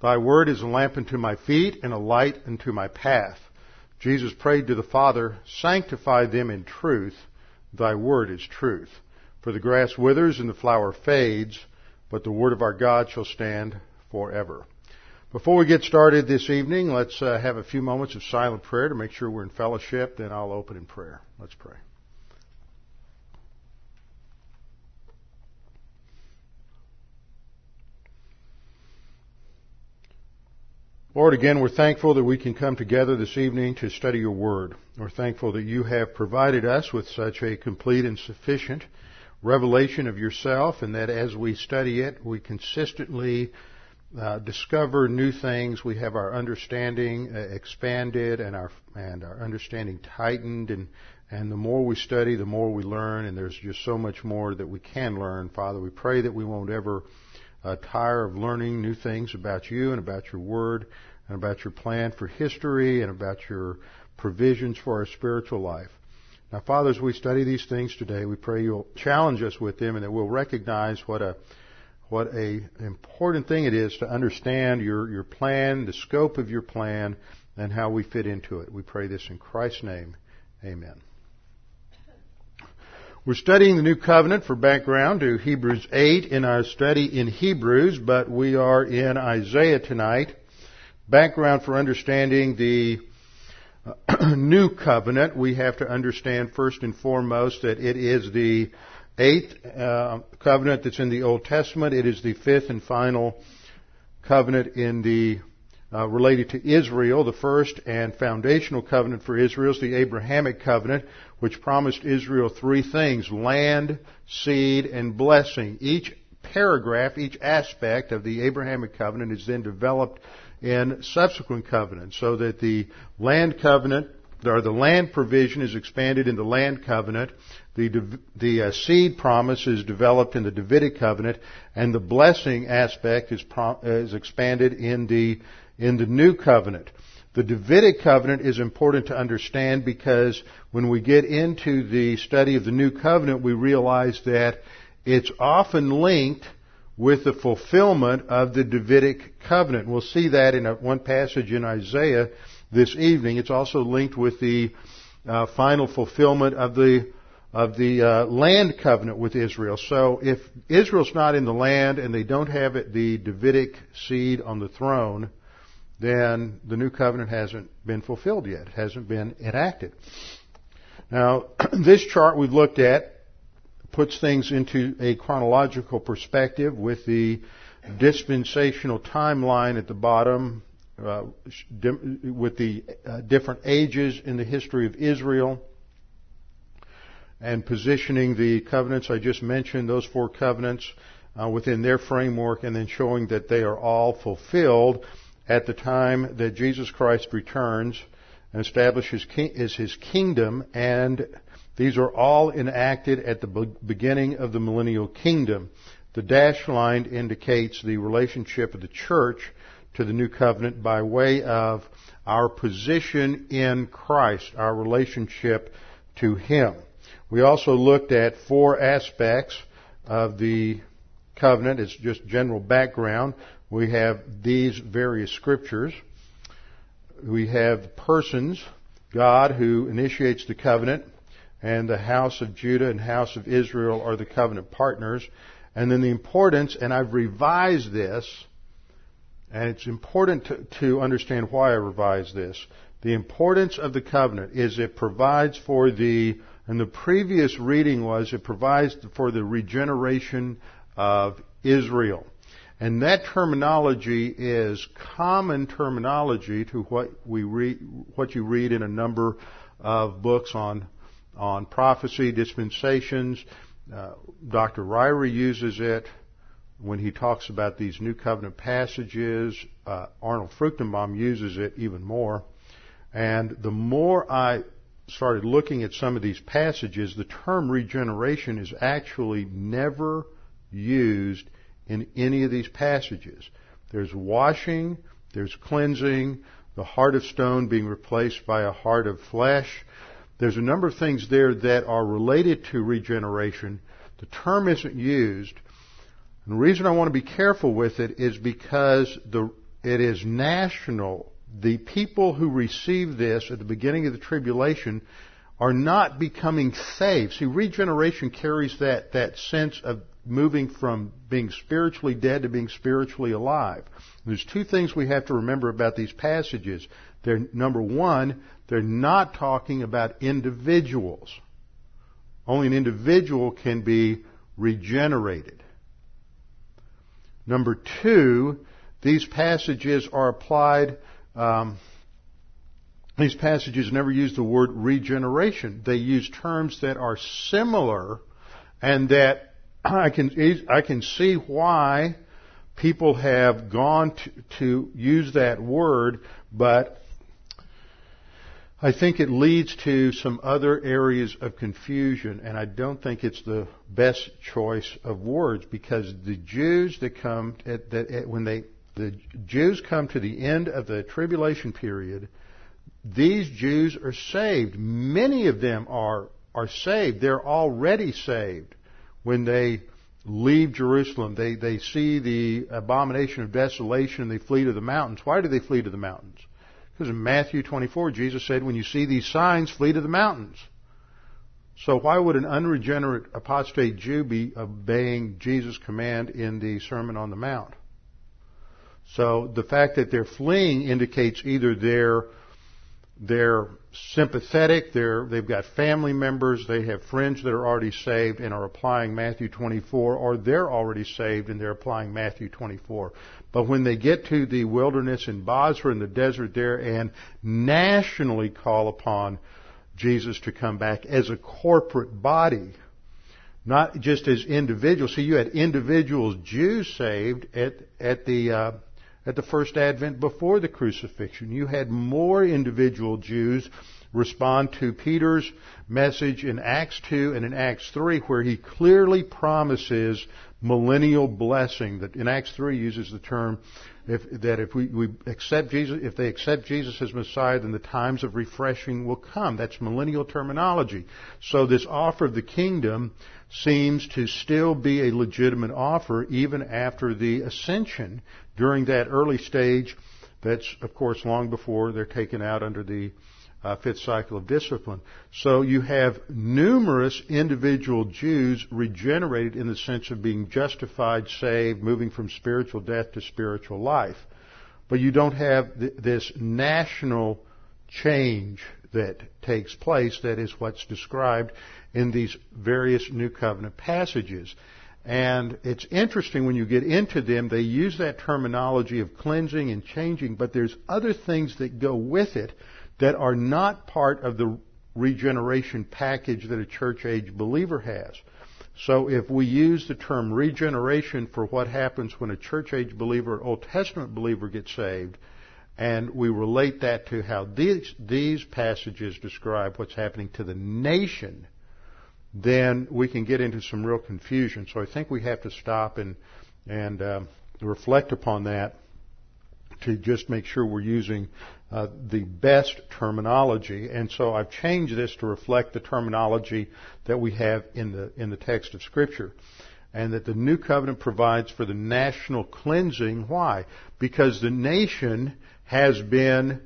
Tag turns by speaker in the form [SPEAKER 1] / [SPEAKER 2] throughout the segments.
[SPEAKER 1] Thy word is a lamp unto my feet and a light unto my path. Jesus prayed to the Father, Sanctify them in truth. Thy word is truth. For the grass withers and the flower fades, but the word of our God shall stand forever. Before we get started this evening, let's uh, have a few moments of silent prayer to make sure we're in fellowship. Then I'll open in prayer. Let's pray. Lord, again, we're thankful that we can come together this evening to study your word. We're thankful that you have provided us with such a complete and sufficient revelation of yourself and that as we study it, we consistently uh, discover new things. We have our understanding uh, expanded and our, and our understanding tightened and, and the more we study, the more we learn and there's just so much more that we can learn. Father, we pray that we won't ever uh, tire of learning new things about you and about your word and about your plan for history and about your provisions for our spiritual life. Now, Father, as we study these things today, we pray you'll challenge us with them and that we'll recognize what a what a important thing it is to understand your, your plan, the scope of your plan, and how we fit into it. We pray this in Christ's name. Amen. We're studying the New Covenant for background to Hebrews 8 in our study in Hebrews, but we are in Isaiah tonight. Background for understanding the New Covenant, we have to understand first and foremost that it is the eighth uh, covenant that's in the Old Testament. It is the fifth and final covenant in the uh, related to Israel. The first and foundational covenant for Israel is the Abrahamic covenant, which promised Israel three things, land, seed, and blessing. Each paragraph, each aspect of the Abrahamic covenant is then developed in subsequent covenants, so that the land covenant, or the land provision is expanded in the land covenant, the, the uh, seed promise is developed in the Davidic covenant, and the blessing aspect is, pro, is expanded in the in the new covenant. The Davidic covenant is important to understand because when we get into the study of the new covenant, we realize that it's often linked with the fulfillment of the Davidic covenant. We'll see that in a, one passage in Isaiah this evening. It's also linked with the uh, final fulfillment of the of the uh, land covenant with Israel. So if Israel's not in the land and they don't have it, the Davidic seed on the throne, then the new covenant hasn't been fulfilled yet. It hasn't been enacted. Now, this chart we've looked at puts things into a chronological perspective with the dispensational timeline at the bottom, uh, with the uh, different ages in the history of Israel, and positioning the covenants I just mentioned, those four covenants, uh, within their framework, and then showing that they are all fulfilled at the time that Jesus Christ returns and establishes his kingdom, and these are all enacted at the beginning of the millennial kingdom. The dashed line indicates the relationship of the church to the new covenant by way of our position in Christ, our relationship to Him. We also looked at four aspects of the covenant. It's just general background. We have these various scriptures. We have persons, God who initiates the covenant, and the house of Judah and house of Israel are the covenant partners. And then the importance, and I've revised this, and it's important to, to understand why I revised this. The importance of the covenant is it provides for the, and the previous reading was it provides for the regeneration of Israel. And that terminology is common terminology to what we read, what you read in a number of books on, on prophecy, dispensations. Uh, Dr. Ryrie uses it. when he talks about these New Covenant passages. Uh, Arnold Fruchtenbaum uses it even more. And the more I started looking at some of these passages, the term regeneration is actually never used in any of these passages. There's washing, there's cleansing, the heart of stone being replaced by a heart of flesh. There's a number of things there that are related to regeneration. The term isn't used. And the reason I want to be careful with it is because the, it is national the people who receive this at the beginning of the tribulation are not becoming saved. See, regeneration carries that, that sense of moving from being spiritually dead to being spiritually alive. There's two things we have to remember about these passages. They're, number one, they're not talking about individuals. Only an individual can be regenerated. Number two, these passages are applied um, these passages never use the word regeneration. They use terms that are similar and that I can, I can see why people have gone to, to use that word, but I think it leads to some other areas of confusion, and I don't think it's the best choice of words because the Jews that come at, that, when they the Jews come to the end of the tribulation period, these Jews are saved. Many of them are, are saved. They're already saved when they leave Jerusalem. They, they see the abomination of desolation and they flee to the mountains. Why do they flee to the mountains? Because in Matthew 24, Jesus said, when you see these signs, flee to the mountains. So why would an unregenerate apostate Jew be obeying Jesus' command in the Sermon on the Mount? So the fact that they're fleeing indicates either they're they're sympathetic, they're, they've got family members, they have friends that are already saved and are applying Matthew 24, or they're already saved and they're applying Matthew 24. But when they get to the wilderness in Bozrah in the desert there and nationally call upon Jesus to come back as a corporate body, not just as individuals. See, you had individuals, Jews saved at, at the, uh, at the first advent before the crucifixion. You had more individual Jews respond to Peter's message in Acts 2 and in Acts 3 where he clearly promises millennial blessing that in Acts 3 uses the term if, that if we, we accept Jesus, if they accept Jesus as Messiah, then the times of refreshing will come. That's millennial terminology. So this offer of the kingdom seems to still be a legitimate offer even after the ascension during that early stage. That's, of course, long before they're taken out under the uh, fifth cycle of discipline. So you have numerous individual Jews regenerated in the sense of being justified, saved, moving from spiritual death to spiritual life. But you don't have th- this national change that takes place that is what's described in these various New Covenant passages. And it's interesting when you get into them, they use that terminology of cleansing and changing, but there's other things that go with it that are not part of the regeneration package that a church age believer has. So if we use the term regeneration for what happens when a church age believer, Old Testament believer gets saved, and we relate that to how these, these passages describe what's happening to the nation, then we can get into some real confusion. So I think we have to stop and and uh, reflect upon that to just make sure we're using uh, the best terminology. And so I've changed this to reflect the terminology that we have in the in the text of Scripture. And that the new covenant provides for the national cleansing. Why? Because the nation has been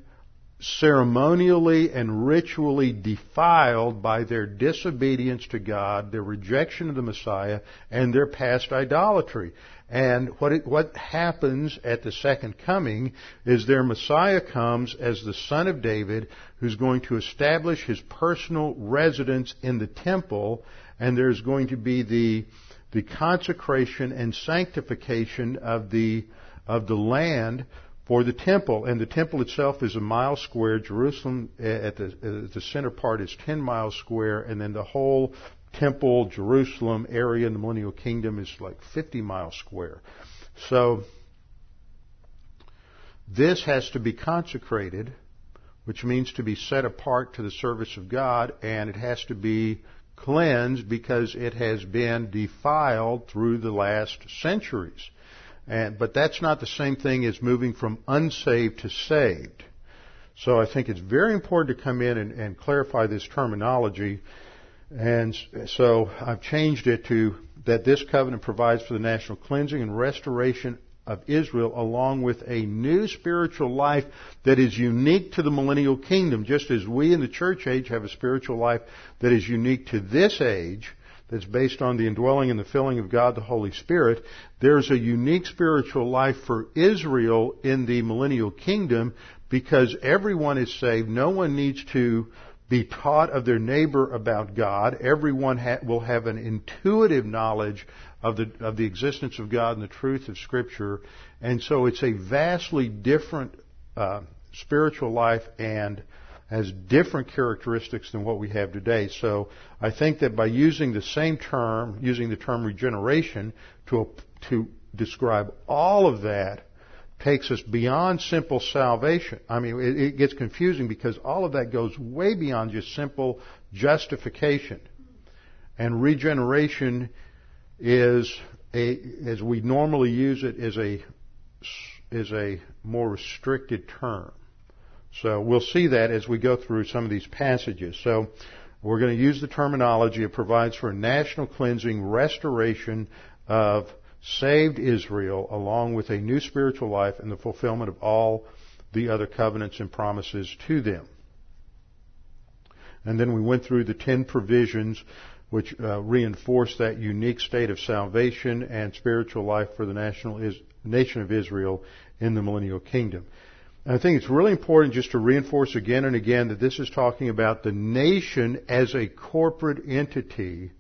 [SPEAKER 1] ceremonially and ritually defiled by their disobedience to God, their rejection of the Messiah, and their past idolatry. And what, it, what happens at the second coming is their Messiah comes as the Son of David who's going to establish his personal residence in the temple, and there's going to be the, the consecration and sanctification of the, of the land for the temple, and the temple itself is a mile square. Jerusalem at the, at the center part is 10 miles square, and then the whole temple, Jerusalem area in the millennial kingdom is like 50 miles square. So, this has to be consecrated, which means to be set apart to the service of God, and it has to be cleansed because it has been defiled through the last centuries. And, but that's not the same thing as moving from unsaved to saved. So I think it's very important to come in and, and clarify this terminology. And so I've changed it to that this covenant provides for the national cleansing and restoration of Israel along with a new spiritual life that is unique to the millennial kingdom, just as we in the church age have a spiritual life that is unique to this age, that's based on the indwelling and the filling of God the Holy Spirit, there's a unique spiritual life for Israel in the millennial kingdom because everyone is saved. No one needs to be taught of their neighbor about God. Everyone ha- will have an intuitive knowledge of the, of the existence of God and the truth of Scripture. And so it's a vastly different uh, spiritual life and has different characteristics than what we have today. So I think that by using the same term, using the term regeneration to, to describe all of that, takes us beyond simple salvation. I mean, it, it gets confusing because all of that goes way beyond just simple justification. And regeneration is a, as we normally use it, is a, is a more restricted term. So we'll see that as we go through some of these passages. So we're going to use the terminology. It provides for a national cleansing, restoration of saved Israel, along with a new spiritual life and the fulfillment of all the other covenants and promises to them. And then we went through the ten provisions which uh, reinforce that unique state of salvation and spiritual life for the national is, nation of Israel in the millennial kingdom. I think it's really important just to reinforce again and again that this is talking about the nation as a corporate entity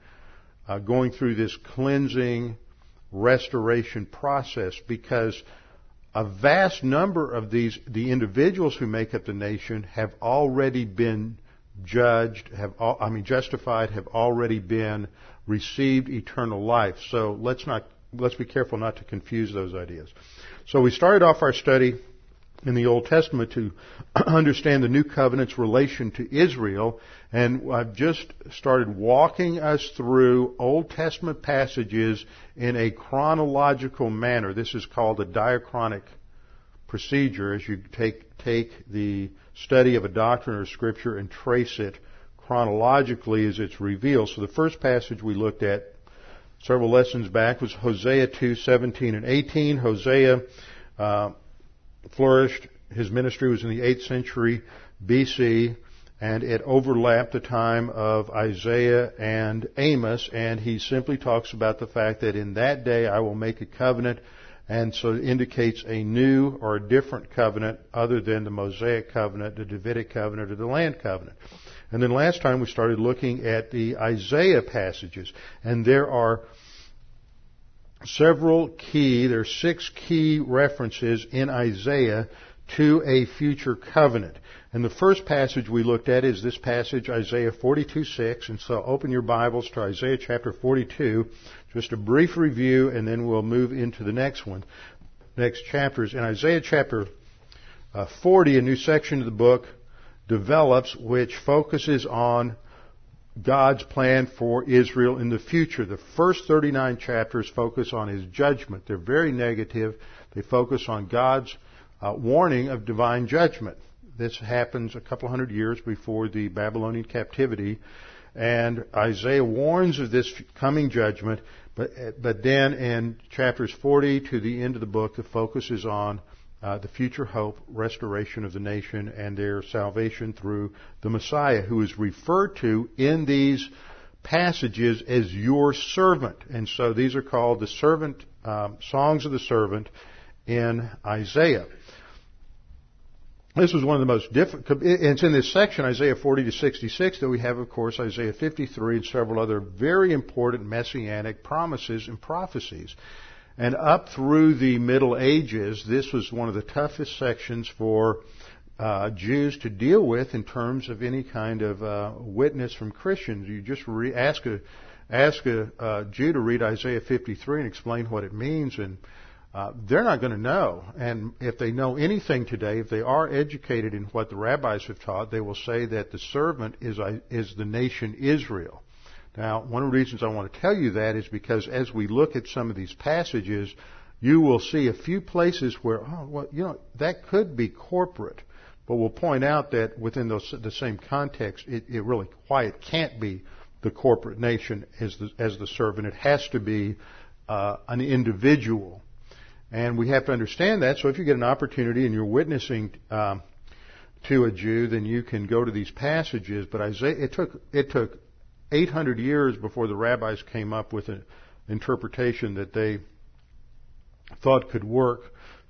[SPEAKER 1] uh, going through this cleansing restoration process because a vast number of these, the individuals who make up the nation have already been judged, have, I mean, justified, have already been received eternal life. So let's not, let's be careful not to confuse those ideas. So we started off our study in the Old Testament to understand the new covenant's relation to Israel. And I've just started walking us through Old Testament passages in a chronological manner. This is called a diachronic procedure as you take, take the study of a doctrine or scripture and trace it chronologically as it's revealed. So the first passage we looked at several lessons back was Hosea 2, 17 and 18. Hosea, uh, flourished. His ministry was in the 8th century BC, and it overlapped the time of Isaiah and Amos, and he simply talks about the fact that in that day I will make a covenant, and so indicates a new or a different covenant other than the Mosaic covenant, the Davidic covenant, or the land covenant. And then last time we started looking at the Isaiah passages, and there are several key, there are six key references in Isaiah to a future covenant. And the first passage we looked at is this passage, Isaiah 42, 6. And so open your Bibles to Isaiah chapter 42. Just a brief review and then we'll move into the next one. Next chapters. In Isaiah chapter uh, 40, a new section of the book develops which focuses on God's plan for Israel in the future. The first 39 chapters focus on His judgment. They're very negative. They focus on God's uh, warning of divine judgment. This happens a couple hundred years before the Babylonian captivity. And Isaiah warns of this coming judgment, but, but then in chapters 40 to the end of the book, the focus is on uh, the future hope, restoration of the nation, and their salvation through the Messiah, who is referred to in these passages as your servant. And so these are called the servant um, songs of the servant in Isaiah. This was one of the most difficult. It's in this section, Isaiah 40 to 66, that we have, of course, Isaiah 53 and several other very important messianic promises and prophecies. And up through the Middle Ages, this was one of the toughest sections for uh, Jews to deal with in terms of any kind of uh, witness from Christians. You just re- ask a ask a uh, Jew to read Isaiah 53 and explain what it means, and uh, they're not going to know. And if they know anything today, if they are educated in what the rabbis have taught, they will say that the servant is is the nation Israel. Now, one of the reasons I want to tell you that is because as we look at some of these passages, you will see a few places where, oh, well, you know, that could be corporate. But we'll point out that within those, the same context, it, it really, why it can't be the corporate nation as the, as the servant. It has to be uh, an individual. And we have to understand that. So if you get an opportunity and you're witnessing um, to a Jew, then you can go to these passages. But Isaiah, it took it took 800 years before the rabbis came up with an interpretation that they thought could work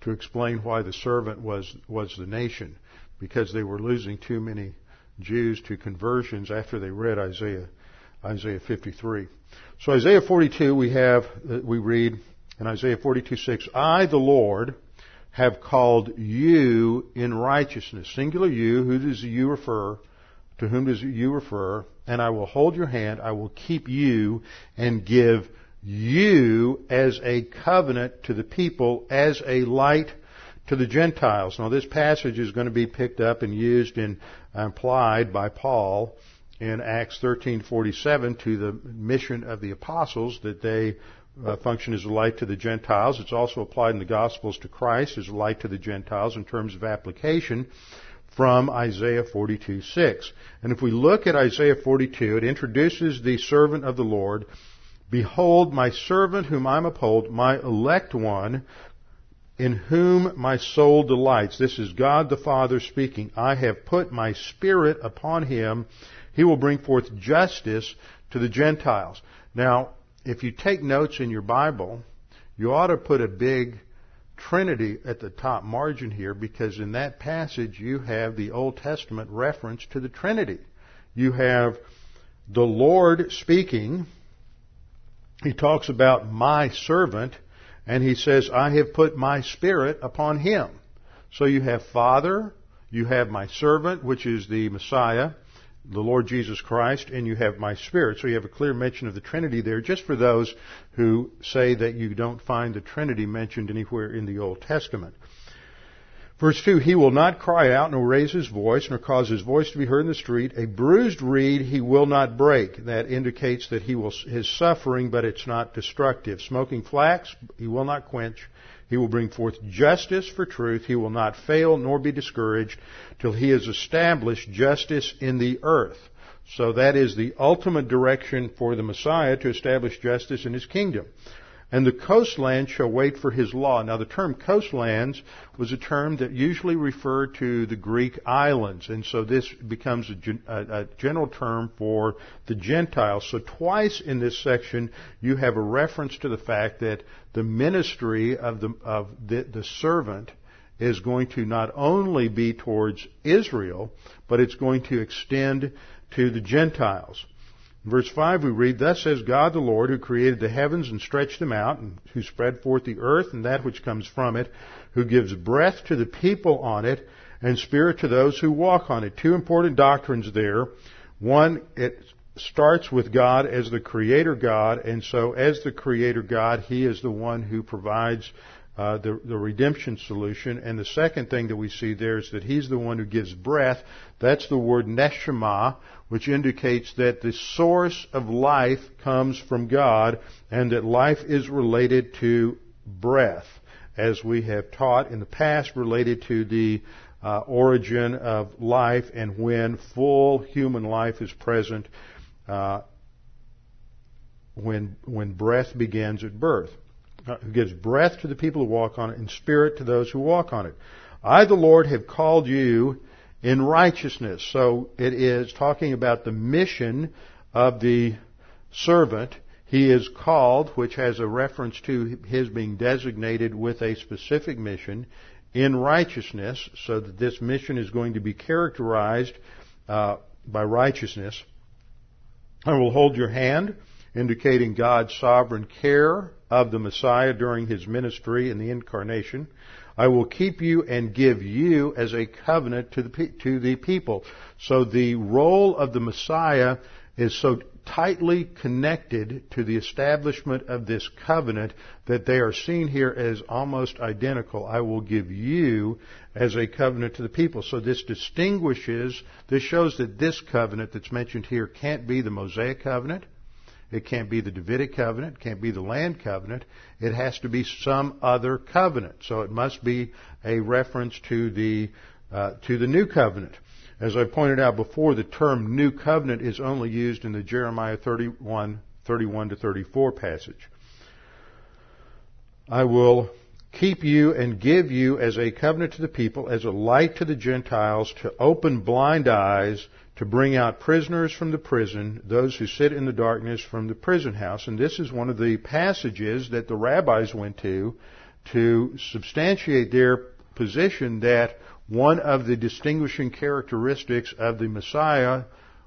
[SPEAKER 1] to explain why the servant was was the nation, because they were losing too many Jews to conversions after they read Isaiah Isaiah 53. So Isaiah 42 we have uh, we read in Isaiah 42:6, I the Lord have called you in righteousness. Singular you, who does you refer? To whom does you refer? And I will hold your hand, I will keep you and give you as a covenant to the people, as a light to the Gentiles. Now this passage is going to be picked up and used and applied by Paul in Acts 13:47 to the mission of the apostles that they uh, function as a light to the Gentiles. It's also applied in the Gospels to Christ as a light to the Gentiles in terms of application from Isaiah 42:6. And if we look at Isaiah 42, it introduces the servant of the Lord Behold, my servant whom I uphold, my elect one, in whom my soul delights. This is God the Father speaking. I have put my spirit upon him. He will bring forth justice to the Gentiles. Now, if you take notes in your Bible, you ought to put a big Trinity at the top margin here because in that passage you have the Old Testament reference to the Trinity. You have the Lord speaking, he talks about my servant, and he says, I have put my spirit upon him. So you have Father, you have my servant, which is the Messiah, the Lord Jesus Christ, and you have my spirit. So you have a clear mention of the Trinity there, just for those who say that you don't find the Trinity mentioned anywhere in the Old Testament. Verse 2, He will not cry out nor raise his voice nor cause his voice to be heard in the street. A bruised reed he will not break. That indicates that he will, his suffering, but it's not destructive. Smoking flax he will not quench. He will bring forth justice for truth. He will not fail nor be discouraged till he has established justice in the earth. So that is the ultimate direction for the Messiah to establish justice in his kingdom and the coastland shall wait for his law. Now the term coastlands was a term that usually referred to the Greek islands, and so this becomes a, a, a, general term for the Gentiles. So twice in this section you have a reference to the fact that the ministry of the, of the, the servant is going to not only be towards Israel, but it's going to extend to the Gentiles. Verse 5 we read, Thus says God the Lord, who created the heavens and stretched them out, and who spread forth the earth and that which comes from it, who gives breath to the people on it, and spirit to those who walk on it. Two important doctrines there. One, it starts with God as the Creator God, and so as the Creator God, He is the one who provides uh, the, the redemption solution. And the second thing that we see there is that he's the one who gives breath. That's the word neshama, which indicates that the source of life comes from God and that life is related to breath, as we have taught in the past related to the uh, origin of life and when full human life is present, uh, when, when breath begins at birth who gives breath to the people who walk on it and spirit to those who walk on it. I, the Lord, have called you in righteousness. So it is talking about the mission of the servant. He is called, which has a reference to his being designated with a specific mission in righteousness, so that this mission is going to be characterized uh, by righteousness. I will hold your hand, indicating God's sovereign care of the Messiah during his ministry in the incarnation. I will keep you and give you as a covenant to the, to the people. So the role of the Messiah is so tightly connected to the establishment of this covenant that they are seen here as almost identical. I will give you as a covenant to the people. So this distinguishes, this shows that this covenant that's mentioned here can't be the Mosaic covenant. It can't be the Davidic covenant. It can't be the land covenant. It has to be some other covenant. So it must be a reference to the, uh, to the new covenant. As I pointed out before, the term new covenant is only used in the Jeremiah 31, 31 to 34 passage. I will keep you and give you as a covenant to the people, as a light to the Gentiles, to open blind eyes, to bring out prisoners from the prison, those who sit in the darkness from the prison house. And this is one of the passages that the rabbis went to to substantiate their position that one of the distinguishing characteristics of the Messiah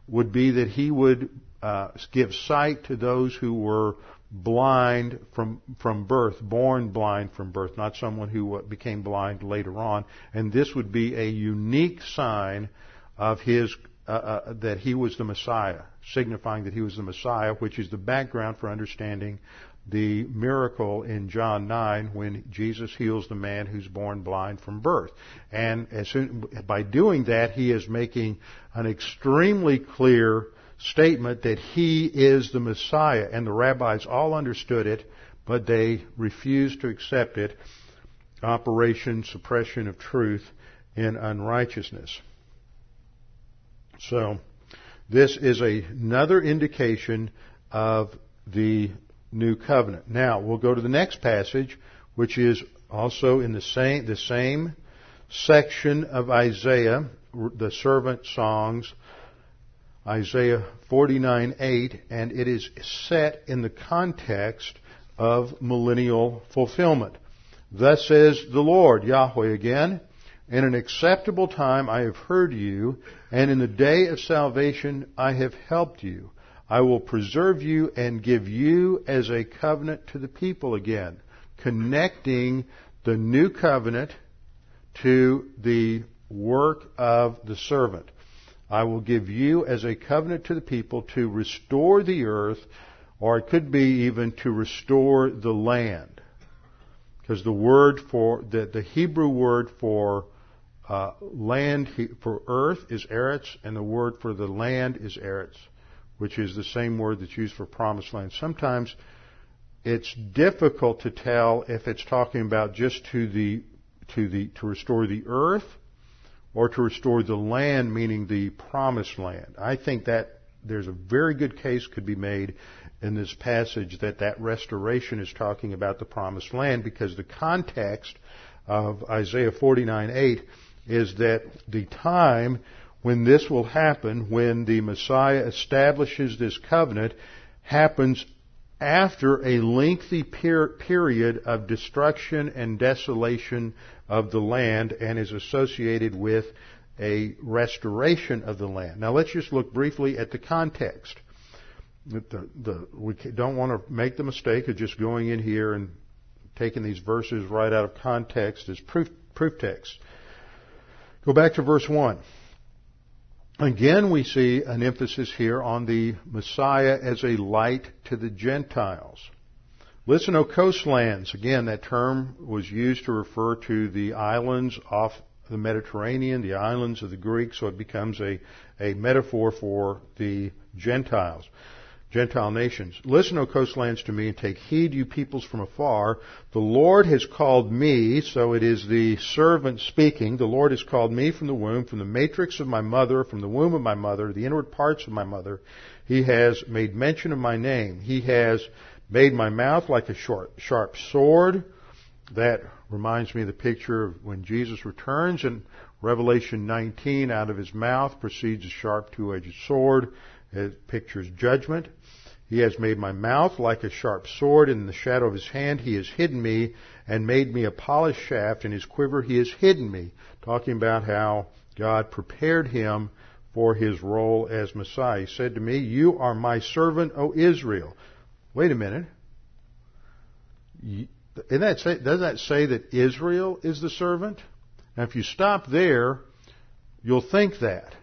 [SPEAKER 1] would be that he would uh, give sight to those who were blind from from birth, born blind from birth, not someone who became blind later on. And this would be a unique sign of his uh, uh, that he was the Messiah, signifying that he was the Messiah, which is the background for understanding the miracle in John 9 when Jesus heals the man who's born blind from birth. And as soon, by doing that, he is making an extremely clear statement that he is the Messiah. And the rabbis all understood it, but they refused to accept it. Operation suppression of truth in unrighteousness. So, this is a, another indication of the new covenant. Now, we'll go to the next passage, which is also in the same, the same section of Isaiah, the servant songs, Isaiah 49:8, and it is set in the context of millennial fulfillment. Thus says the Lord, Yahweh again, in an acceptable time I have heard you, and in the day of salvation I have helped you. I will preserve you and give you as a covenant to the people again, connecting the new covenant to the work of the servant. I will give you as a covenant to the people to restore the earth, or it could be even to restore the land. Because the word for, the, the Hebrew word for uh, land, for earth is eretz, and the word for the land is eretz which is the same word that's used for promised land. Sometimes it's difficult to tell if it's talking about just to the to the to restore the earth or to restore the land, meaning the promised land. I think that there's a very good case could be made in this passage that that restoration is talking about the promised land because the context of Isaiah 49:8 is that the time when this will happen, when the Messiah establishes this covenant, happens after a lengthy per- period of destruction and desolation of the land and is associated with a restoration of the land. Now let's just look briefly at the context. The, the, we don't want to make the mistake of just going in here and taking these verses right out of context as proof, proof text. Go back to verse 1. Again, we see an emphasis here on the Messiah as a light to the Gentiles. Listen, O coastlands. Again, that term was used to refer to the islands off the Mediterranean, the islands of the Greeks, so it becomes a, a metaphor for the Gentiles. Gentile nations. Listen, O coastlands, to me, and take heed, you peoples from afar. The Lord has called me, so it is the servant speaking. The Lord has called me from the womb, from the matrix of my mother, from the womb of my mother, the inward parts of my mother. He has made mention of my name. He has made my mouth like a short, sharp sword. That reminds me of the picture of when Jesus returns in Revelation 19. Out of his mouth proceeds a sharp two-edged sword. It pictures judgment. He has made my mouth like a sharp sword. In the shadow of his hand he has hidden me and made me a polished shaft. In his quiver he has hidden me. Talking about how God prepared him for his role as Messiah. He said to me, You are my servant, O Israel. Wait a minute. Doesn't that say that Israel is the servant? Now, if you stop there, you'll think that.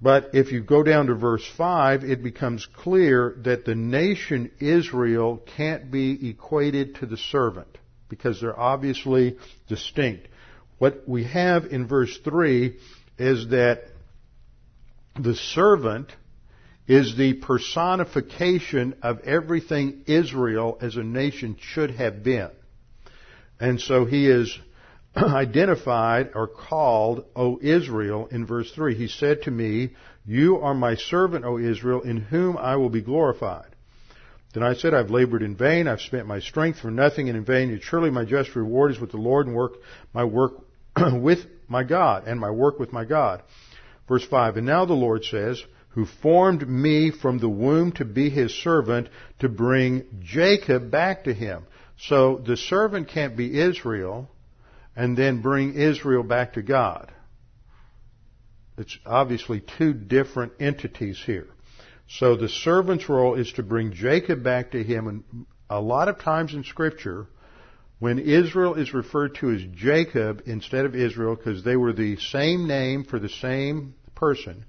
[SPEAKER 1] But if you go down to verse 5, it becomes clear that the nation Israel can't be equated to the servant because they're obviously distinct. What we have in verse 3 is that the servant is the personification of everything Israel as a nation should have been. And so he is identified or called, O Israel, in verse 3. He said to me, You are my servant, O Israel, in whom I will be glorified. Then I said, I've labored in vain, I've spent my strength for nothing and in vain, yet surely my just reward is with the Lord and work my work with my God, and my work with my God. Verse 5, And now the Lord says, who formed me from the womb to be his servant to bring Jacob back to him. So the servant can't be Israel and then bring Israel back to God. It's obviously two different entities here. So the servant's role is to bring Jacob back to him. And a lot of times in Scripture, when Israel is referred to as Jacob instead of Israel, because they were the same name for the same person,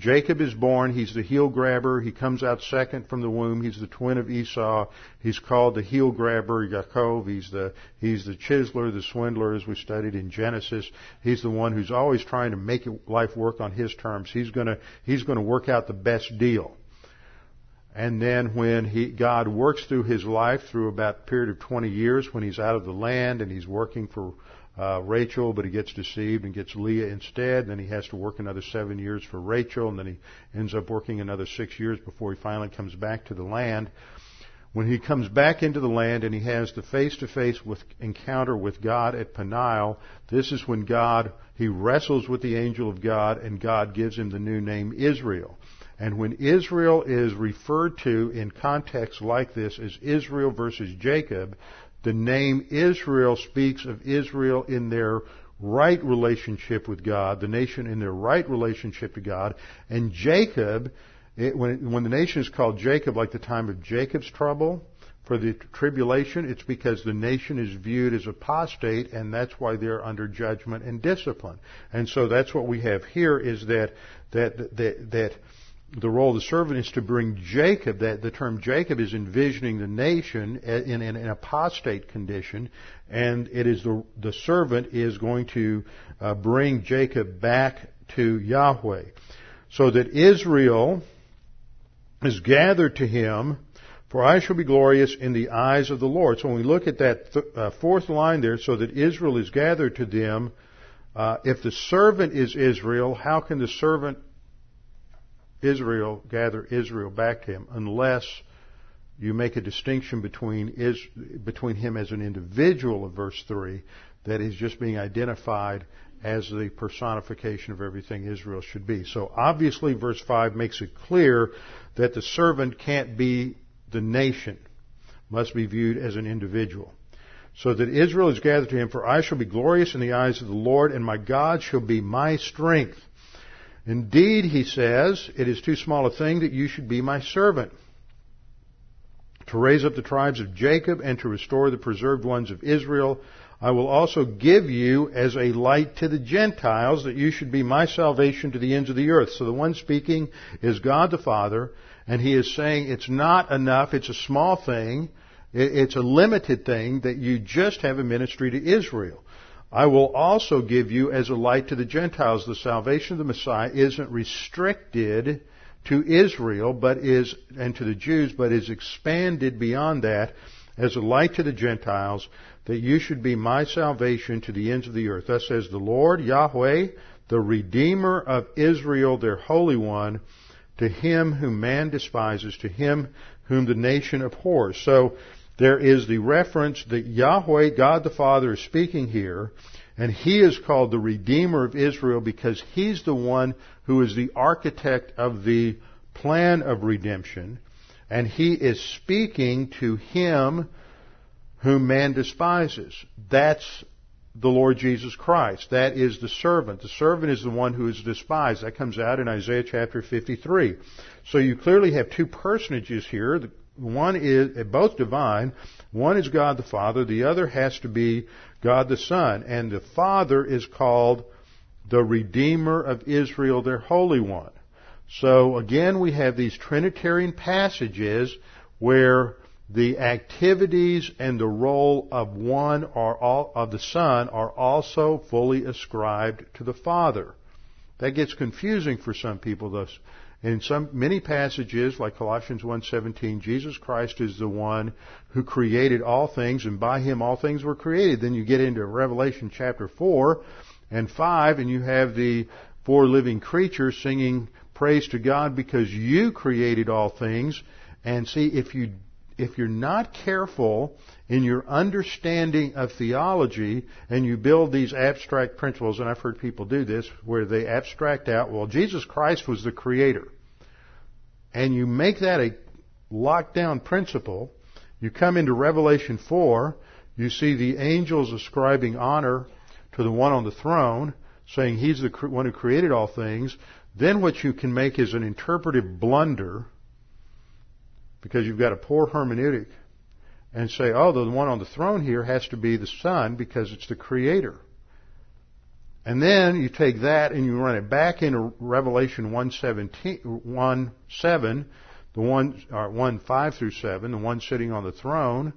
[SPEAKER 1] Jacob is born. He's the heel grabber. He comes out second from the womb. He's the twin of Esau. He's called the heel grabber, Yaakov. He's the, he's the chiseler, the swindler, as we studied in Genesis. He's the one who's always trying to make life work on his terms. He's gonna, he's gonna work out the best deal. And then when he, God works through his life through about a period of 20 years when he's out of the land and he's working for uh, Rachel, but he gets deceived and gets Leah instead. And then he has to work another seven years for Rachel, and then he ends up working another six years before he finally comes back to the land. When he comes back into the land and he has the face-to-face with, encounter with God at Peniel, this is when God he wrestles with the angel of God, and God gives him the new name Israel. And when Israel is referred to in context like this as Israel versus Jacob, the name Israel speaks of Israel in their right relationship with God, the nation in their right relationship to God. And Jacob, it, when, when the nation is called Jacob, like the time of Jacob's trouble, for the tribulation, it's because the nation is viewed as apostate, and that's why they're under judgment and discipline. And so that's what we have here is that that that, that the role of the servant is to bring Jacob, that the term Jacob is envisioning the nation in, an apostate condition, and it is the, the servant is going to uh, bring Jacob back to Yahweh. So that Israel is gathered to him, for I shall be glorious in the eyes of the Lord. So when we look at that th- uh, fourth line there, so that Israel is gathered to them, uh, if the servant is Israel, how can the servant Israel, gather Israel back to him, unless you make a distinction between, is, between him as an individual of verse 3 that is just being identified as the personification of everything Israel should be. So obviously verse 5 makes it clear that the servant can't be the nation, must be viewed as an individual. So that Israel is gathered to him, for I shall be glorious in the eyes of the Lord, and my God shall be my strength. Indeed, he says, it is too small a thing that you should be my servant. To raise up the tribes of Jacob and to restore the preserved ones of Israel. I will also give you as a light to the Gentiles that you should be my salvation to the ends of the earth. So the one speaking is God the Father, and he is saying it's not enough, it's a small thing, it's a limited thing that you just have a ministry to Israel. I will also give you as a light to the Gentiles. The salvation of the Messiah isn't restricted to Israel, but is, and to the Jews, but is expanded beyond that as a light to the Gentiles, that you should be my salvation to the ends of the earth. Thus says the Lord, Yahweh, the Redeemer of Israel, their Holy One, to him whom man despises, to him whom the nation abhors. So, there is the reference that Yahweh, God the Father, is speaking here, and He is called the Redeemer of Israel because He's the one who is the architect of the plan of redemption, and He is speaking to Him whom man despises. That's the Lord Jesus Christ. That is the servant. The servant is the one who is despised. That comes out in Isaiah chapter 53. So you clearly have two personages here, One is eh, both divine. One is God the Father. The other has to be God the Son. And the Father is called the Redeemer of Israel, their Holy One. So again, we have these Trinitarian passages where the activities and the role of one are all, of the Son are also fully ascribed to the Father. That gets confusing for some people. In some many passages, like Colossians 1:17, Jesus Christ is the one who created all things, and by Him all things were created. Then you get into Revelation chapter 4 and 5, and you have the four living creatures singing praise to God because you created all things. And see, if you if you're not careful in your understanding of theology and you build these abstract principles, and I've heard people do this, where they abstract out, well, Jesus Christ was the creator. And you make that a lockdown principle. You come into Revelation 4, you see the angels ascribing honor to the one on the throne, saying he's the one who created all things. Then what you can make is an interpretive blunder because you've got a poor hermeneutic and say, oh, the one on the throne here has to be the Son because it's the Creator. And then you take that and you run it back into Revelation 1, 1 7, the one, or 1 5 through 7, the one sitting on the throne.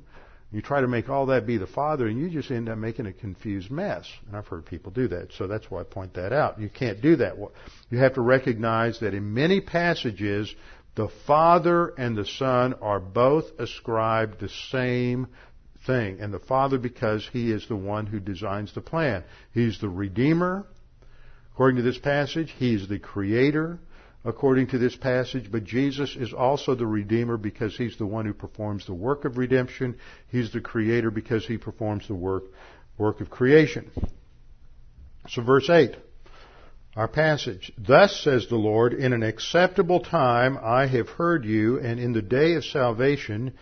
[SPEAKER 1] You try to make all that be the Father, and you just end up making a confused mess. And I've heard people do that, so that's why I point that out. You can't do that. You have to recognize that in many passages, the Father and the Son are both ascribed the same thing. And the Father because He is the one who designs the plan. He's the Redeemer, according to this passage. He's the Creator, according to this passage. But Jesus is also the Redeemer because He's the one who performs the work of redemption. He's the Creator because He performs the work, work of creation. So verse 8 our passage. Thus says the Lord, in an acceptable time I have heard you, and in the day of salvation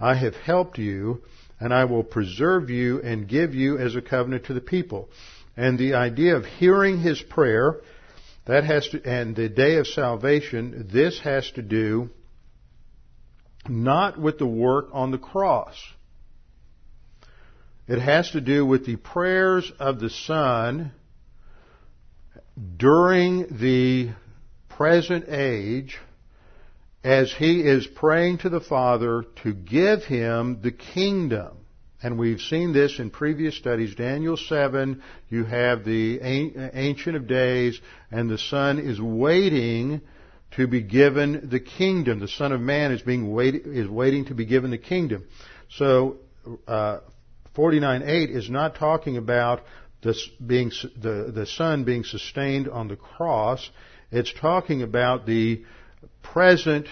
[SPEAKER 1] I have helped you, and I will preserve you and give you as a covenant to the people. And the idea of hearing his prayer, that has to, and the day of salvation, this has to do not with the work on the cross. It has to do with the prayers of the Son during the present age as he is praying to the Father to give him the kingdom. And we've seen this in previous studies. Daniel 7, you have the Ancient of Days, and the Son is waiting to be given the kingdom. The Son of Man is being wait, is waiting to be given the kingdom. So, uh, 49.8 is not talking about this being, the, the Son being sustained on the cross. It's talking about the present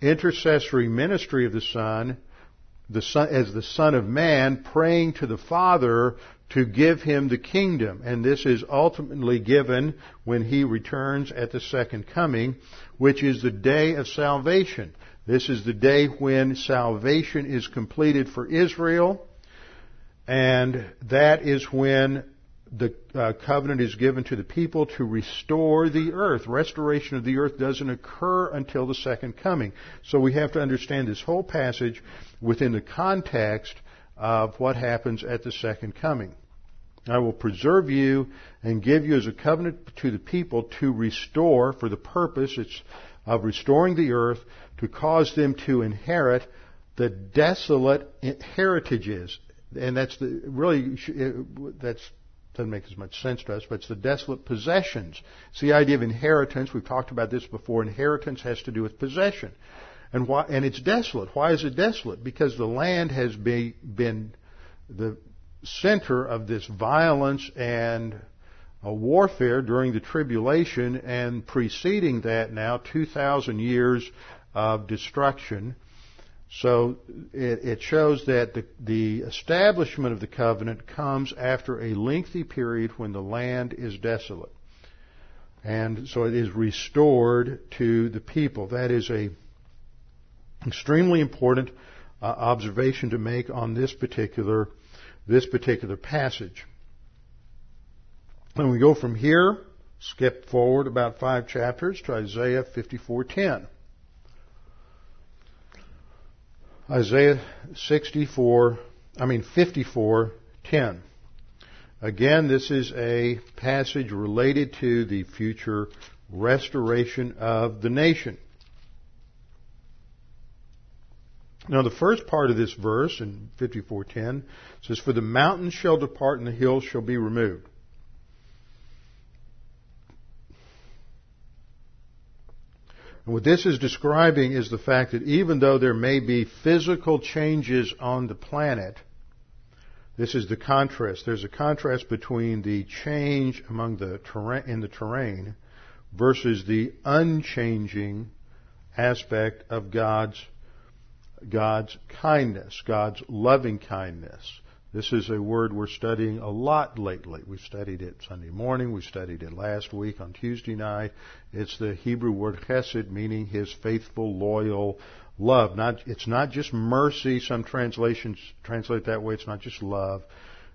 [SPEAKER 1] intercessory ministry of the Son, the Son as the Son of Man, praying to the Father to give him the kingdom. And this is ultimately given when he returns at the second coming, which is the day of salvation. This is the day when salvation is completed for Israel, and that is when the uh, covenant is given to the people to restore the earth. Restoration of the earth doesn't occur until the second coming. So we have to understand this whole passage within the context of what happens at the second coming. I will preserve you and give you as a covenant to the people to restore for the purpose of restoring the earth to cause them to inherit the desolate heritages and that's the really that's doesn't make as much sense to us, but it's the desolate possessions. It's the idea of inheritance. We've talked about this before. Inheritance has to do with possession. And why, and it's desolate. Why is it desolate? Because the land has be, been the center of this violence and a warfare during the tribulation and preceding that now 2,000 years of destruction so it, it shows that the, the establishment of the covenant comes after a lengthy period when the land is desolate. And so it is restored to the people. That is a extremely important uh, observation to make on this particular this particular passage. When we go from here, skip forward about five chapters to Isaiah 54:10. Isaiah 64, I mean 54, 10. Again, this is a passage related to the future restoration of the nation. Now the first part of this verse in 54:10 says for the mountains shall depart and the hills shall be removed. And what this is describing is the fact that even though there may be physical changes on the planet, this is the contrast. There's a contrast between the change among the terrain, in the terrain versus the unchanging aspect of God's God's kindness, God's loving kindness. This is a word we're studying a lot lately. We studied it Sunday morning. We studied it last week on Tuesday night. It's the Hebrew word chesed, meaning His faithful, loyal love. Not, it's not just mercy. Some translations translate that way. It's not just love.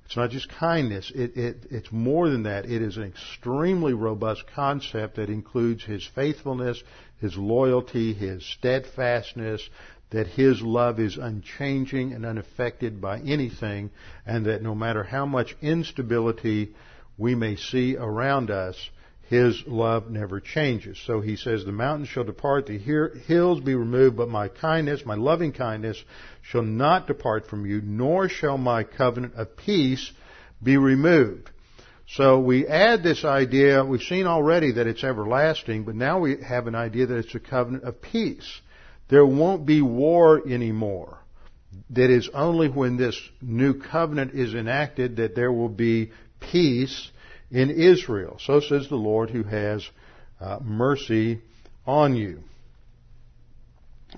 [SPEAKER 1] It's not just kindness. It, it, it's more than that. It is an extremely robust concept that includes His faithfulness, His loyalty, His steadfastness, that His love is unchanging and unaffected by anything, and that no matter how much instability we may see around us, His love never changes. So He says, The mountains shall depart, the hills be removed, but my kindness, my loving kindness, shall not depart from you, nor shall my covenant of peace be removed. So we add this idea, we've seen already that it's everlasting, but now we have an idea that it's a covenant of peace. There won't be war anymore. That is only when this new covenant is enacted that there will be peace in Israel. So says the Lord who has uh, mercy on you.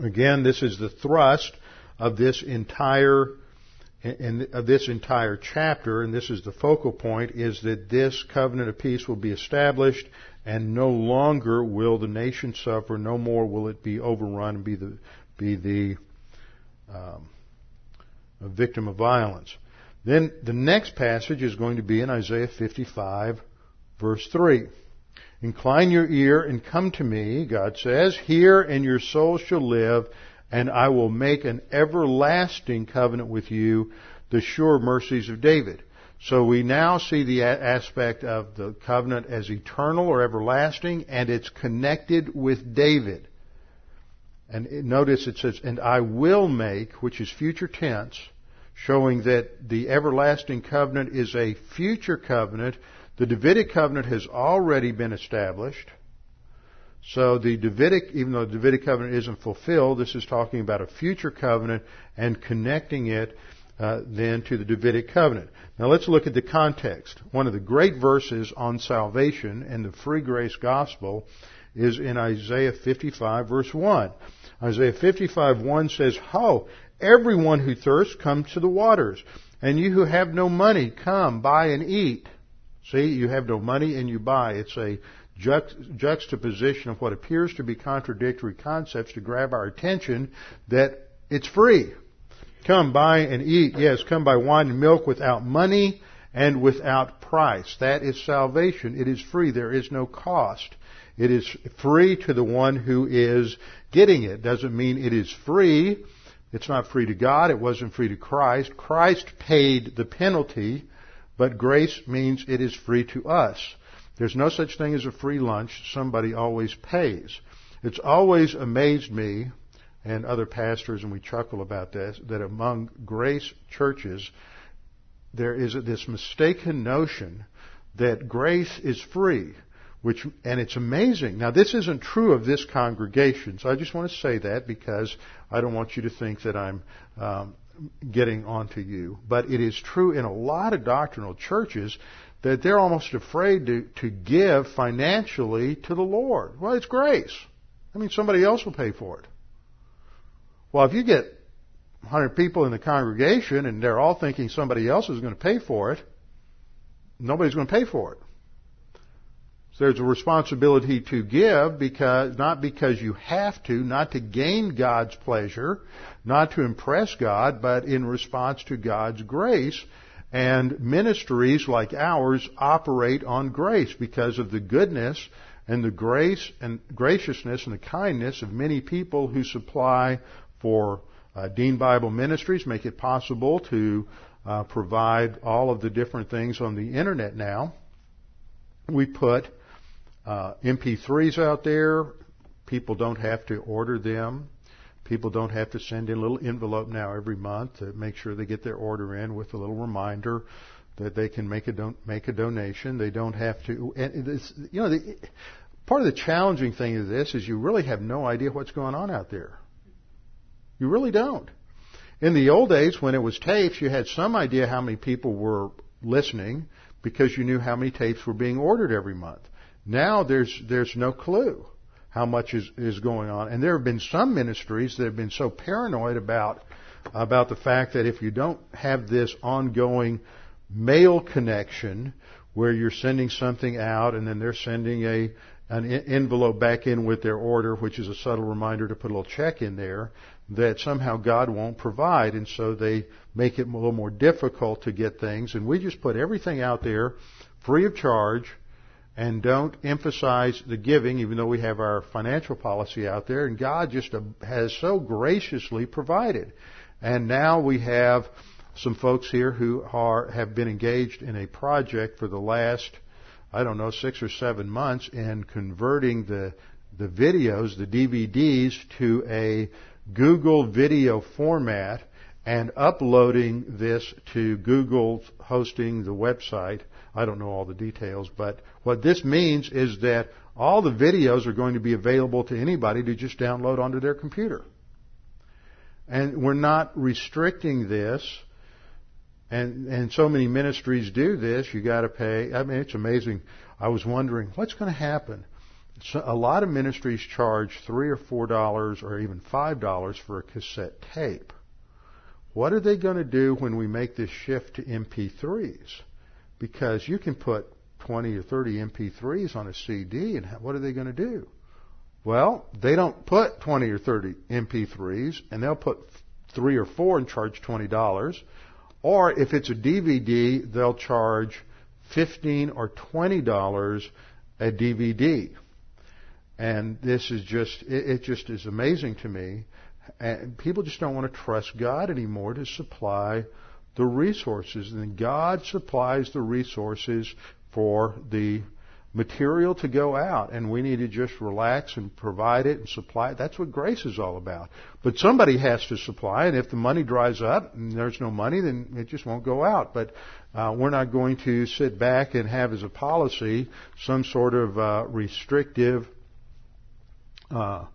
[SPEAKER 1] Again, this is the thrust of this entire of this entire chapter, and this is the focal point, is that this covenant of peace will be established and no longer will the nation suffer, no more will it be overrun and be the, be the um, victim of violence. Then the next passage is going to be in Isaiah 55, verse 3. Incline your ear and come to me, God says, hear and your soul shall live, and I will make an everlasting covenant with you, the sure mercies of David. So we now see the aspect of the covenant as eternal or everlasting, and it's connected with David. And notice it says, and I will make, which is future tense, showing that the everlasting covenant is a future covenant. The Davidic covenant has already been established. So the Davidic, even though the Davidic covenant isn't fulfilled, this is talking about a future covenant and connecting it uh, then to the Davidic covenant. Now let's look at the context. One of the great verses on salvation and the free grace gospel is in Isaiah 55 verse 1. Isaiah 55 1 says, Ho, everyone who thirsts come to the waters, and you who have no money, come, buy and eat. See, you have no money and you buy. It's a juxtaposition of what appears to be contradictory concepts to grab our attention that it's free. Come buy and eat. Yes, come buy wine and milk without money and without price. That is salvation. It is free. There is no cost. It is free to the one who is getting it. Doesn't mean it is free. It's not free to God. It wasn't free to Christ. Christ paid the penalty, but grace means it is free to us. There's no such thing as a free lunch. Somebody always pays. It's always amazed me and other pastors, and we chuckle about this, that among grace churches, there is this mistaken notion that grace is free, which, and it's amazing. Now this isn't true of this congregation, so I just want to say that because I don't want you to think that I'm, um, getting onto you. But it is true in a lot of doctrinal churches that they're almost afraid to, to give financially to the Lord. Well, it's grace. I mean, somebody else will pay for it. Well, if you get 100 people in the congregation and they're all thinking somebody else is going to pay for it, nobody's going to pay for it. So there's a responsibility to give because, not because you have to, not to gain God's pleasure, not to impress God, but in response to God's grace. And ministries like ours operate on grace because of the goodness and the grace and graciousness and the kindness of many people who supply for Uh, Dean Bible Ministries make it possible to uh, provide all of the different things on the internet now. We put uh, MP3s out there. People don't have to order them. People don't have to send in a little envelope now every month to make sure they get their order in with a little reminder that they can make a don- make a donation. They don't have to. And you know, the, part of the challenging thing of this is you really have no idea what's going on out there. You really don't. In the old days, when it was tapes, you had some idea how many people were listening because you knew how many tapes were being ordered every month. Now there's there's no clue how much is, is going on. And there have been some ministries that have been so paranoid about about the fact that if you don't have this ongoing mail connection where you're sending something out and then they're sending a an envelope back in with their order, which is a subtle reminder to put a little check in there, that somehow God won't provide, and so they make it a little more difficult to get things. And we just put everything out there free of charge and don't emphasize the giving, even though we have our financial policy out there. And God just uh, has so graciously provided. And now we have some folks here who are have been engaged in a project for the last, I don't know, six or seven months in converting the the videos, the DVDs, to a Google video format and uploading this to Google hosting the website. I don't know all the details, but what this means is that all the videos are going to be available to anybody to just download onto their computer. And we're not restricting this. And, and so many ministries do this, you gotta pay. I mean, it's amazing. I was wondering, what's going to happen? So a lot of ministries charge three or four dollars or even five dollars for a cassette tape. What are they going to do when we make this shift to MP3s? Because you can put 20 or 30 MP3s on a CD, and what are they going to do? Well, they don't put 20 or 30 MP3s, and they'll put three or four and charge $20. Or if it's a DVD, they'll charge 15 or $20 a DVD. And this is just, it, it just is amazing to me. And people just don't want to trust God anymore to supply the resources. And God supplies the resources for the material to go out and we need to just relax and provide it and supply it. That's what grace is all about. But somebody has to supply and if the money dries up and there's no money then it just won't go out. But uh, we're not going to sit back and have as a policy some sort of uh, restrictive uh,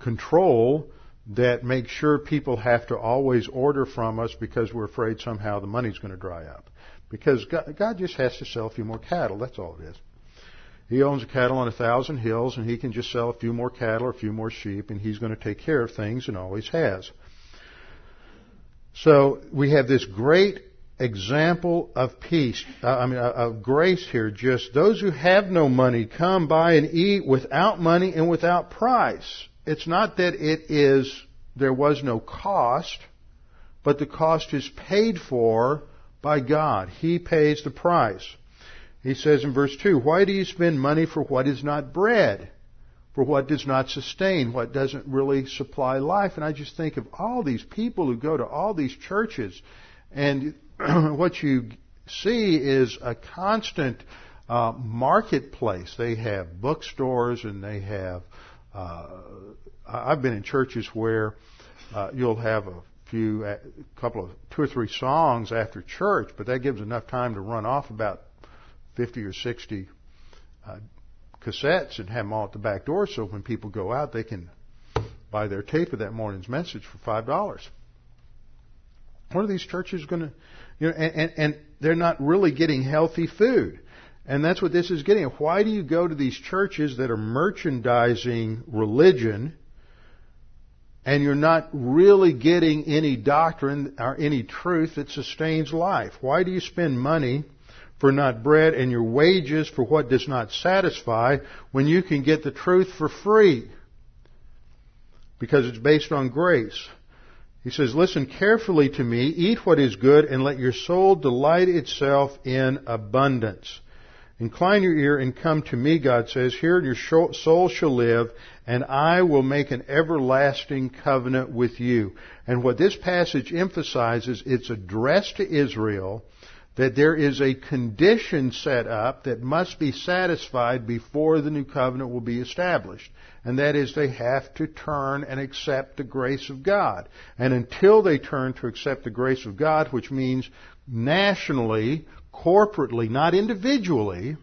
[SPEAKER 1] control that makes sure people have to always order from us because we're afraid somehow the money's going to dry up. Because God, God just has to sell a few more cattle. That's all it is. He owns cattle on a thousand hills, and he can just sell a few more cattle or a few more sheep, and he's going to take care of things and always has. So we have this great example of peace, uh, I mean, uh, of grace here. Just those who have no money come buy and eat without money and without price. It's not that it is, there was no cost, but the cost is paid for by God. He pays the price. He says in verse 2, Why do you spend money for what is not bread? For what does not sustain, what doesn't really supply life? And I just think of all these people who go to all these churches, and what you see is a constant uh, marketplace. They have bookstores and they have. Uh, I've been in churches where uh, you'll have a few, a couple of two or three songs after church, but that gives enough time to run off about 50 or 60 uh, cassettes and have them all at the back door so when people go out they can buy their tape of that morning's message for five dollars. What are these churches going to, you know, and, and, and they're not really getting healthy food. And that's what this is getting. Why do you go to these churches that are merchandising religion and you're not really getting any doctrine or any truth that sustains life? Why do you spend money for not bread and your wages for what does not satisfy when you can get the truth for free? Because it's based on grace. He says, listen carefully to me, eat what is good, and let your soul delight itself in abundance. Incline your ear and come to me, God says. Here your soul shall live, and I will make an everlasting covenant with you. And what this passage emphasizes, it's addressed to Israel, that there is a condition set up that must be satisfied before the new covenant will be established. And that is they have to turn and accept the grace of God. And until they turn to accept the grace of God, which means nationally corporately, not individually,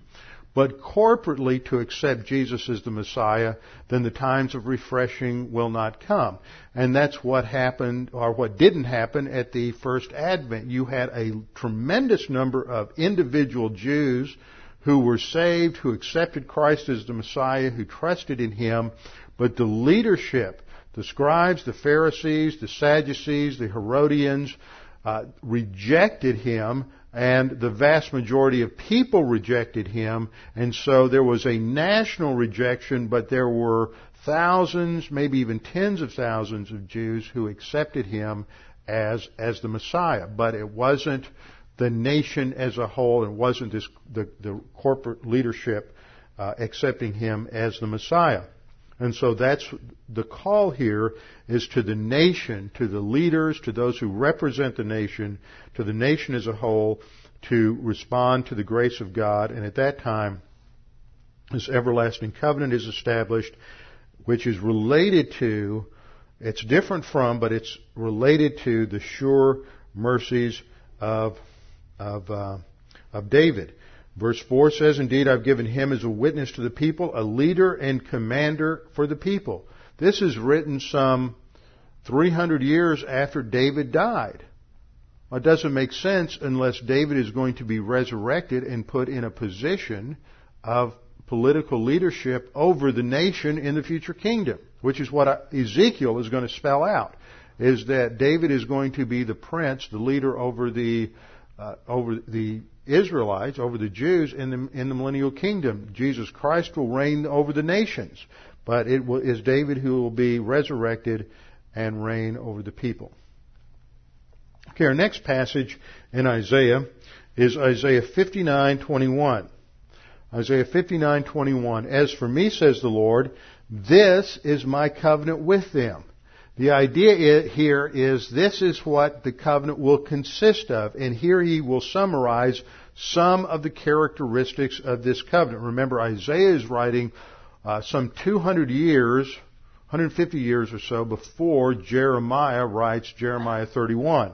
[SPEAKER 1] but corporately to accept Jesus as the Messiah, then the times of refreshing will not come. And that's what happened, or what didn't happen at the first advent. You had a tremendous number of individual Jews who were saved, who accepted Christ as the Messiah, who trusted in Him, but the leadership, the scribes, the Pharisees, the Sadducees, the Herodians, uh, rejected Him and the vast majority of people rejected him, and so there was a national rejection, but there were thousands, maybe even tens of thousands of Jews who accepted him as, as the Messiah. But it wasn't the nation as a whole, it wasn't this, the, the corporate leadership uh, accepting him as the Messiah. And so that's the call here is to the nation, to the leaders, to those who represent the nation, to the nation as a whole, to respond to the grace of God. And at that time, this everlasting covenant is established, which is related to, it's different from, but it's related to the sure mercies of, of, uh, of David. Verse 4 says, Indeed, I've given him as a witness to the people, a leader and commander for the people. This is written some 300 years after David died. Well, it doesn't make sense unless David is going to be resurrected and put in a position of political leadership over the nation in the future kingdom, which is what Ezekiel is going to spell out, is that David is going to be the prince, the leader over the, uh, over the Israelites, over the Jews in the, in the millennial kingdom. Jesus Christ will reign over the nations. But it will, is David who will be resurrected and reign over the people. Okay, our next passage in Isaiah is Isaiah 59:21. Isaiah 59:21. As for me, says the Lord, this is my covenant with them. The idea here is this is what the covenant will consist of, and here he will summarize some of the characteristics of this covenant. Remember, Isaiah is writing uh, some 200 years, 150 years or so before Jeremiah writes Jeremiah 31.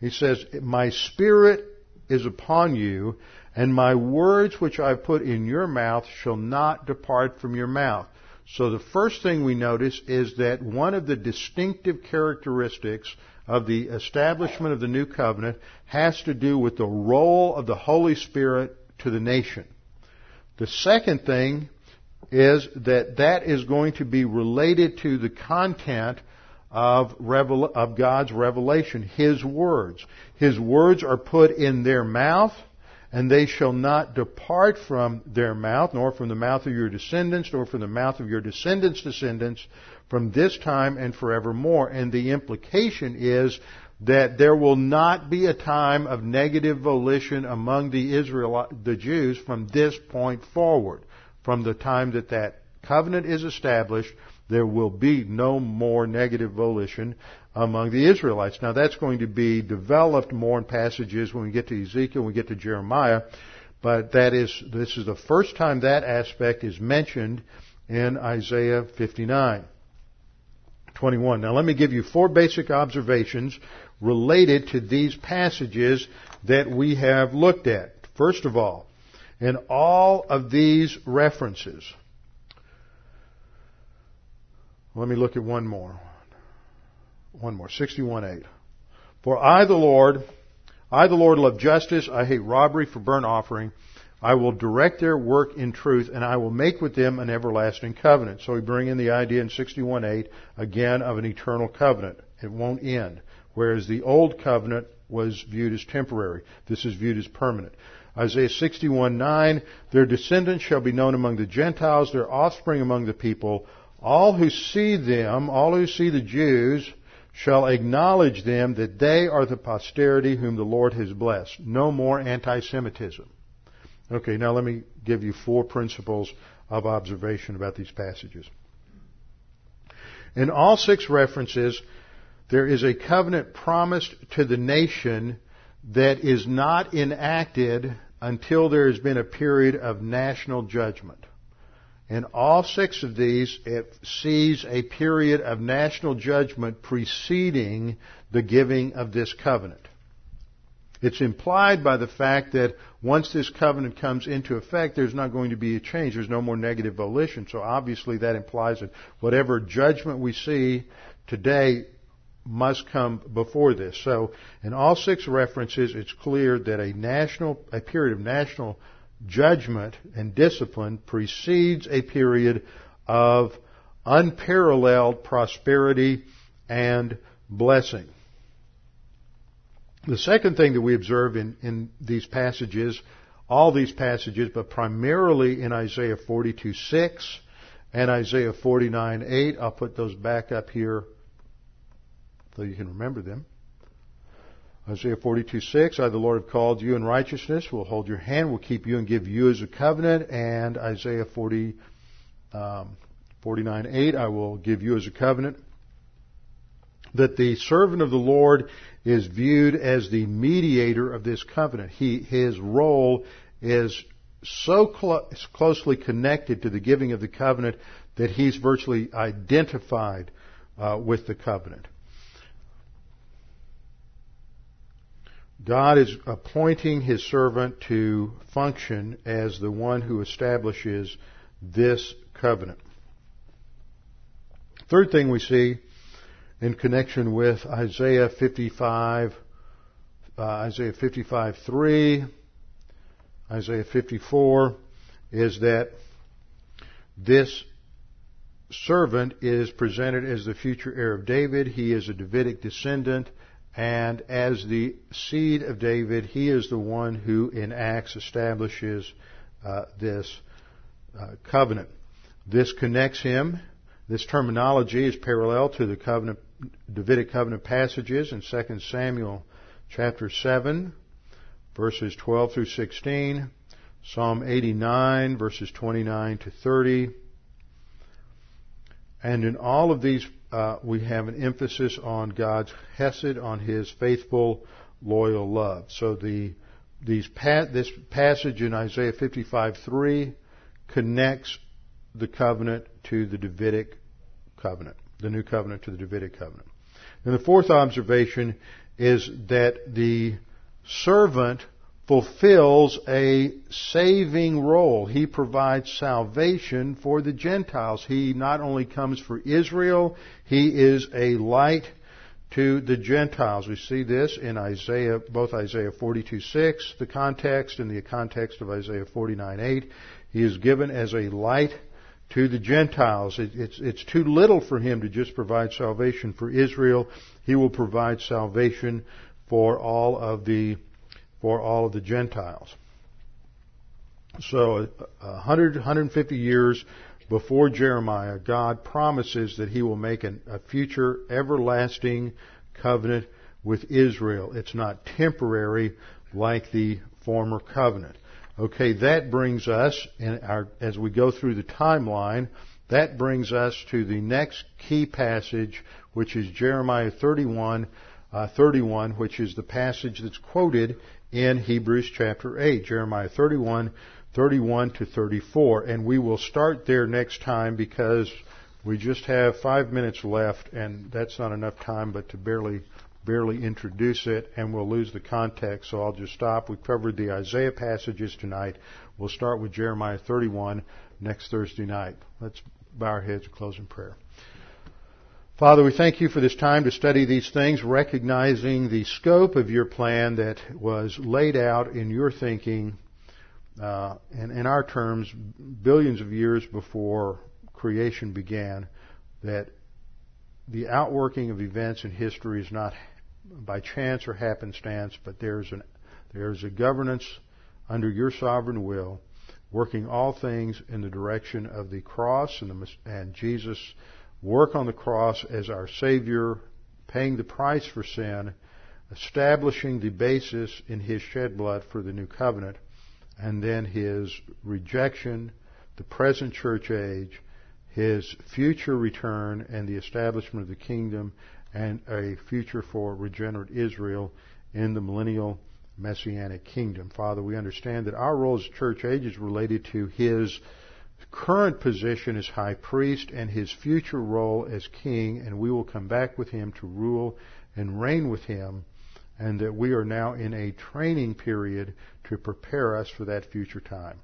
[SPEAKER 1] He says, My spirit is upon you, and my words which I put in your mouth shall not depart from your mouth. So the first thing we notice is that one of the distinctive characteristics of the establishment of the new covenant has to do with the role of the Holy Spirit to the nation. The second thing is that that is going to be related to the content of, revel- of God's revelation, His words. His words are put in their mouth and they shall not depart from their mouth, nor from the mouth of your descendants, nor from the mouth of your descendants' descendants, from this time and forevermore. And the implication is that there will not be a time of negative volition among the Israel, the Jews from this point forward. From the time that that covenant is established, there will be no more negative volition among the Israelites. Now that's going to be developed more in passages when we get to Ezekiel, when we get to Jeremiah, but that is, this is the first time that aspect is mentioned in Isaiah 59. 21. Now let me give you four basic observations related to these passages that we have looked at. First of all, in all of these references, let me look at one more one more, 61.8. For I, the Lord, I, the Lord, love justice. I hate robbery for burnt offering. I will direct their work in truth, and I will make with them an everlasting covenant. So we bring in the idea in 61.8 again of an eternal covenant. It won't end. Whereas the old covenant was viewed as temporary. This is viewed as permanent. Isaiah 61:9, their descendants shall be known among the Gentiles, their offspring among the people. All who see them, all who see the Jews, shall acknowledge them that they are the posterity whom the Lord has blessed. No more anti-Semitism. Okay, now let me give you four principles of observation about these passages. In all six references, there is a covenant promised to the nation that is not enacted until there has been a period of national judgment. In all six of these, it sees a period of national judgment preceding the giving of this covenant. It's implied by the fact that once this covenant comes into effect, there's not going to be a change. There's no more negative volition. So obviously that implies that whatever judgment we see today must come before this. So in all six references, it's clear that a national, a period of national judgment and discipline precedes a period of unparalleled prosperity and blessing. The second thing that we observe in, in these passages, all these passages, but primarily in Isaiah 42 6 and Isaiah 49 8, I'll put those back up here so you can remember them. Isaiah 42, 6, I, the Lord, have called you in righteousness, will hold your hand, will keep you and give you as a covenant. And Isaiah 40, um, 49, 8, I will give you as a covenant. That the servant of the Lord is viewed as the mediator of this covenant. He, his role is so clo- closely connected to the giving of the covenant that he's virtually identified uh, with the covenant. God is appointing his servant to function as the one who establishes this covenant. Third thing we see in connection with Isaiah 55, uh, Isaiah 55 3, Isaiah 54, is that this servant is presented as the future heir of David. He is a Davidic descendant. And as the seed of David, he is the one who in Acts establishes uh, this uh, covenant. This connects him. This terminology is parallel to the covenant, Davidic covenant passages in 2 Samuel chapter 7, verses 12 through 16, Psalm 89, verses 29 to 30. And in all of these uh, we have an emphasis on God's hesed, on His faithful, loyal love. So the these this passage in Isaiah 55:3 connects the covenant to the Davidic covenant, the new covenant to the Davidic covenant. And the fourth observation is that the servant fulfills a saving role. He provides salvation for the Gentiles. He not only comes for Israel, he is a light to the Gentiles. We see this in Isaiah, both Isaiah 42:6, the context, and the context of Isaiah 49:8. He is given as a light to the Gentiles. It, it's, it's too little for him to just provide salvation for Israel. He will provide salvation for all of the for all of the Gentiles. So, 100, 150 years before Jeremiah, God promises that He will make an, a future everlasting covenant with Israel. It's not temporary like the former covenant. Okay, that brings us, our, as we go through the timeline, that brings us to the next key passage, which is Jeremiah 31, uh, 31, which is the passage that's quoted in Hebrews chapter 8, Jeremiah 31, 31 to 34. And we will start there next time because we just have five minutes left and that's not enough time but to barely, barely introduce it and we'll lose the context. So I'll just stop. We've covered the Isaiah passages tonight. We'll start with Jeremiah 31 next Thursday night. Let's bow our heads and close in prayer. Father, we thank you for this time to study these things, recognizing the scope of your plan that was laid out in your thinking, uh, and in our terms, billions of years before creation began, that the outworking of events in history is not by chance or happenstance, but there's an there's a governance under your sovereign will, working all things in the direction of the cross and, the, and Jesus work on the cross as our Savior, paying the price for sin, establishing the basis in His shed blood for the new covenant, and then his rejection, the present church age, his future return and the establishment of the kingdom, and a future for regenerate Israel in the millennial messianic kingdom. Father, we understand that our role as church age is related to his current position as high priest and his future role as king, and we will come back with him to rule and reign with him, and that we are now in a training period to prepare us for that future time.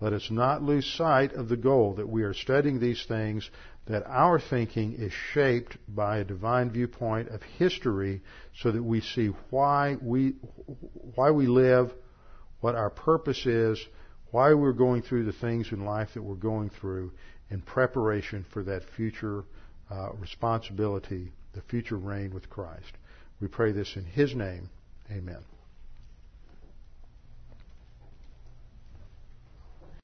[SPEAKER 1] Let us not lose sight of the goal that we are studying these things, that our thinking is shaped by a divine viewpoint of history so that we see why we, why we live, what our purpose is, why we're going through the things in life that we're going through in preparation for that future uh, responsibility, the future reign with Christ. We pray this in His name. Amen.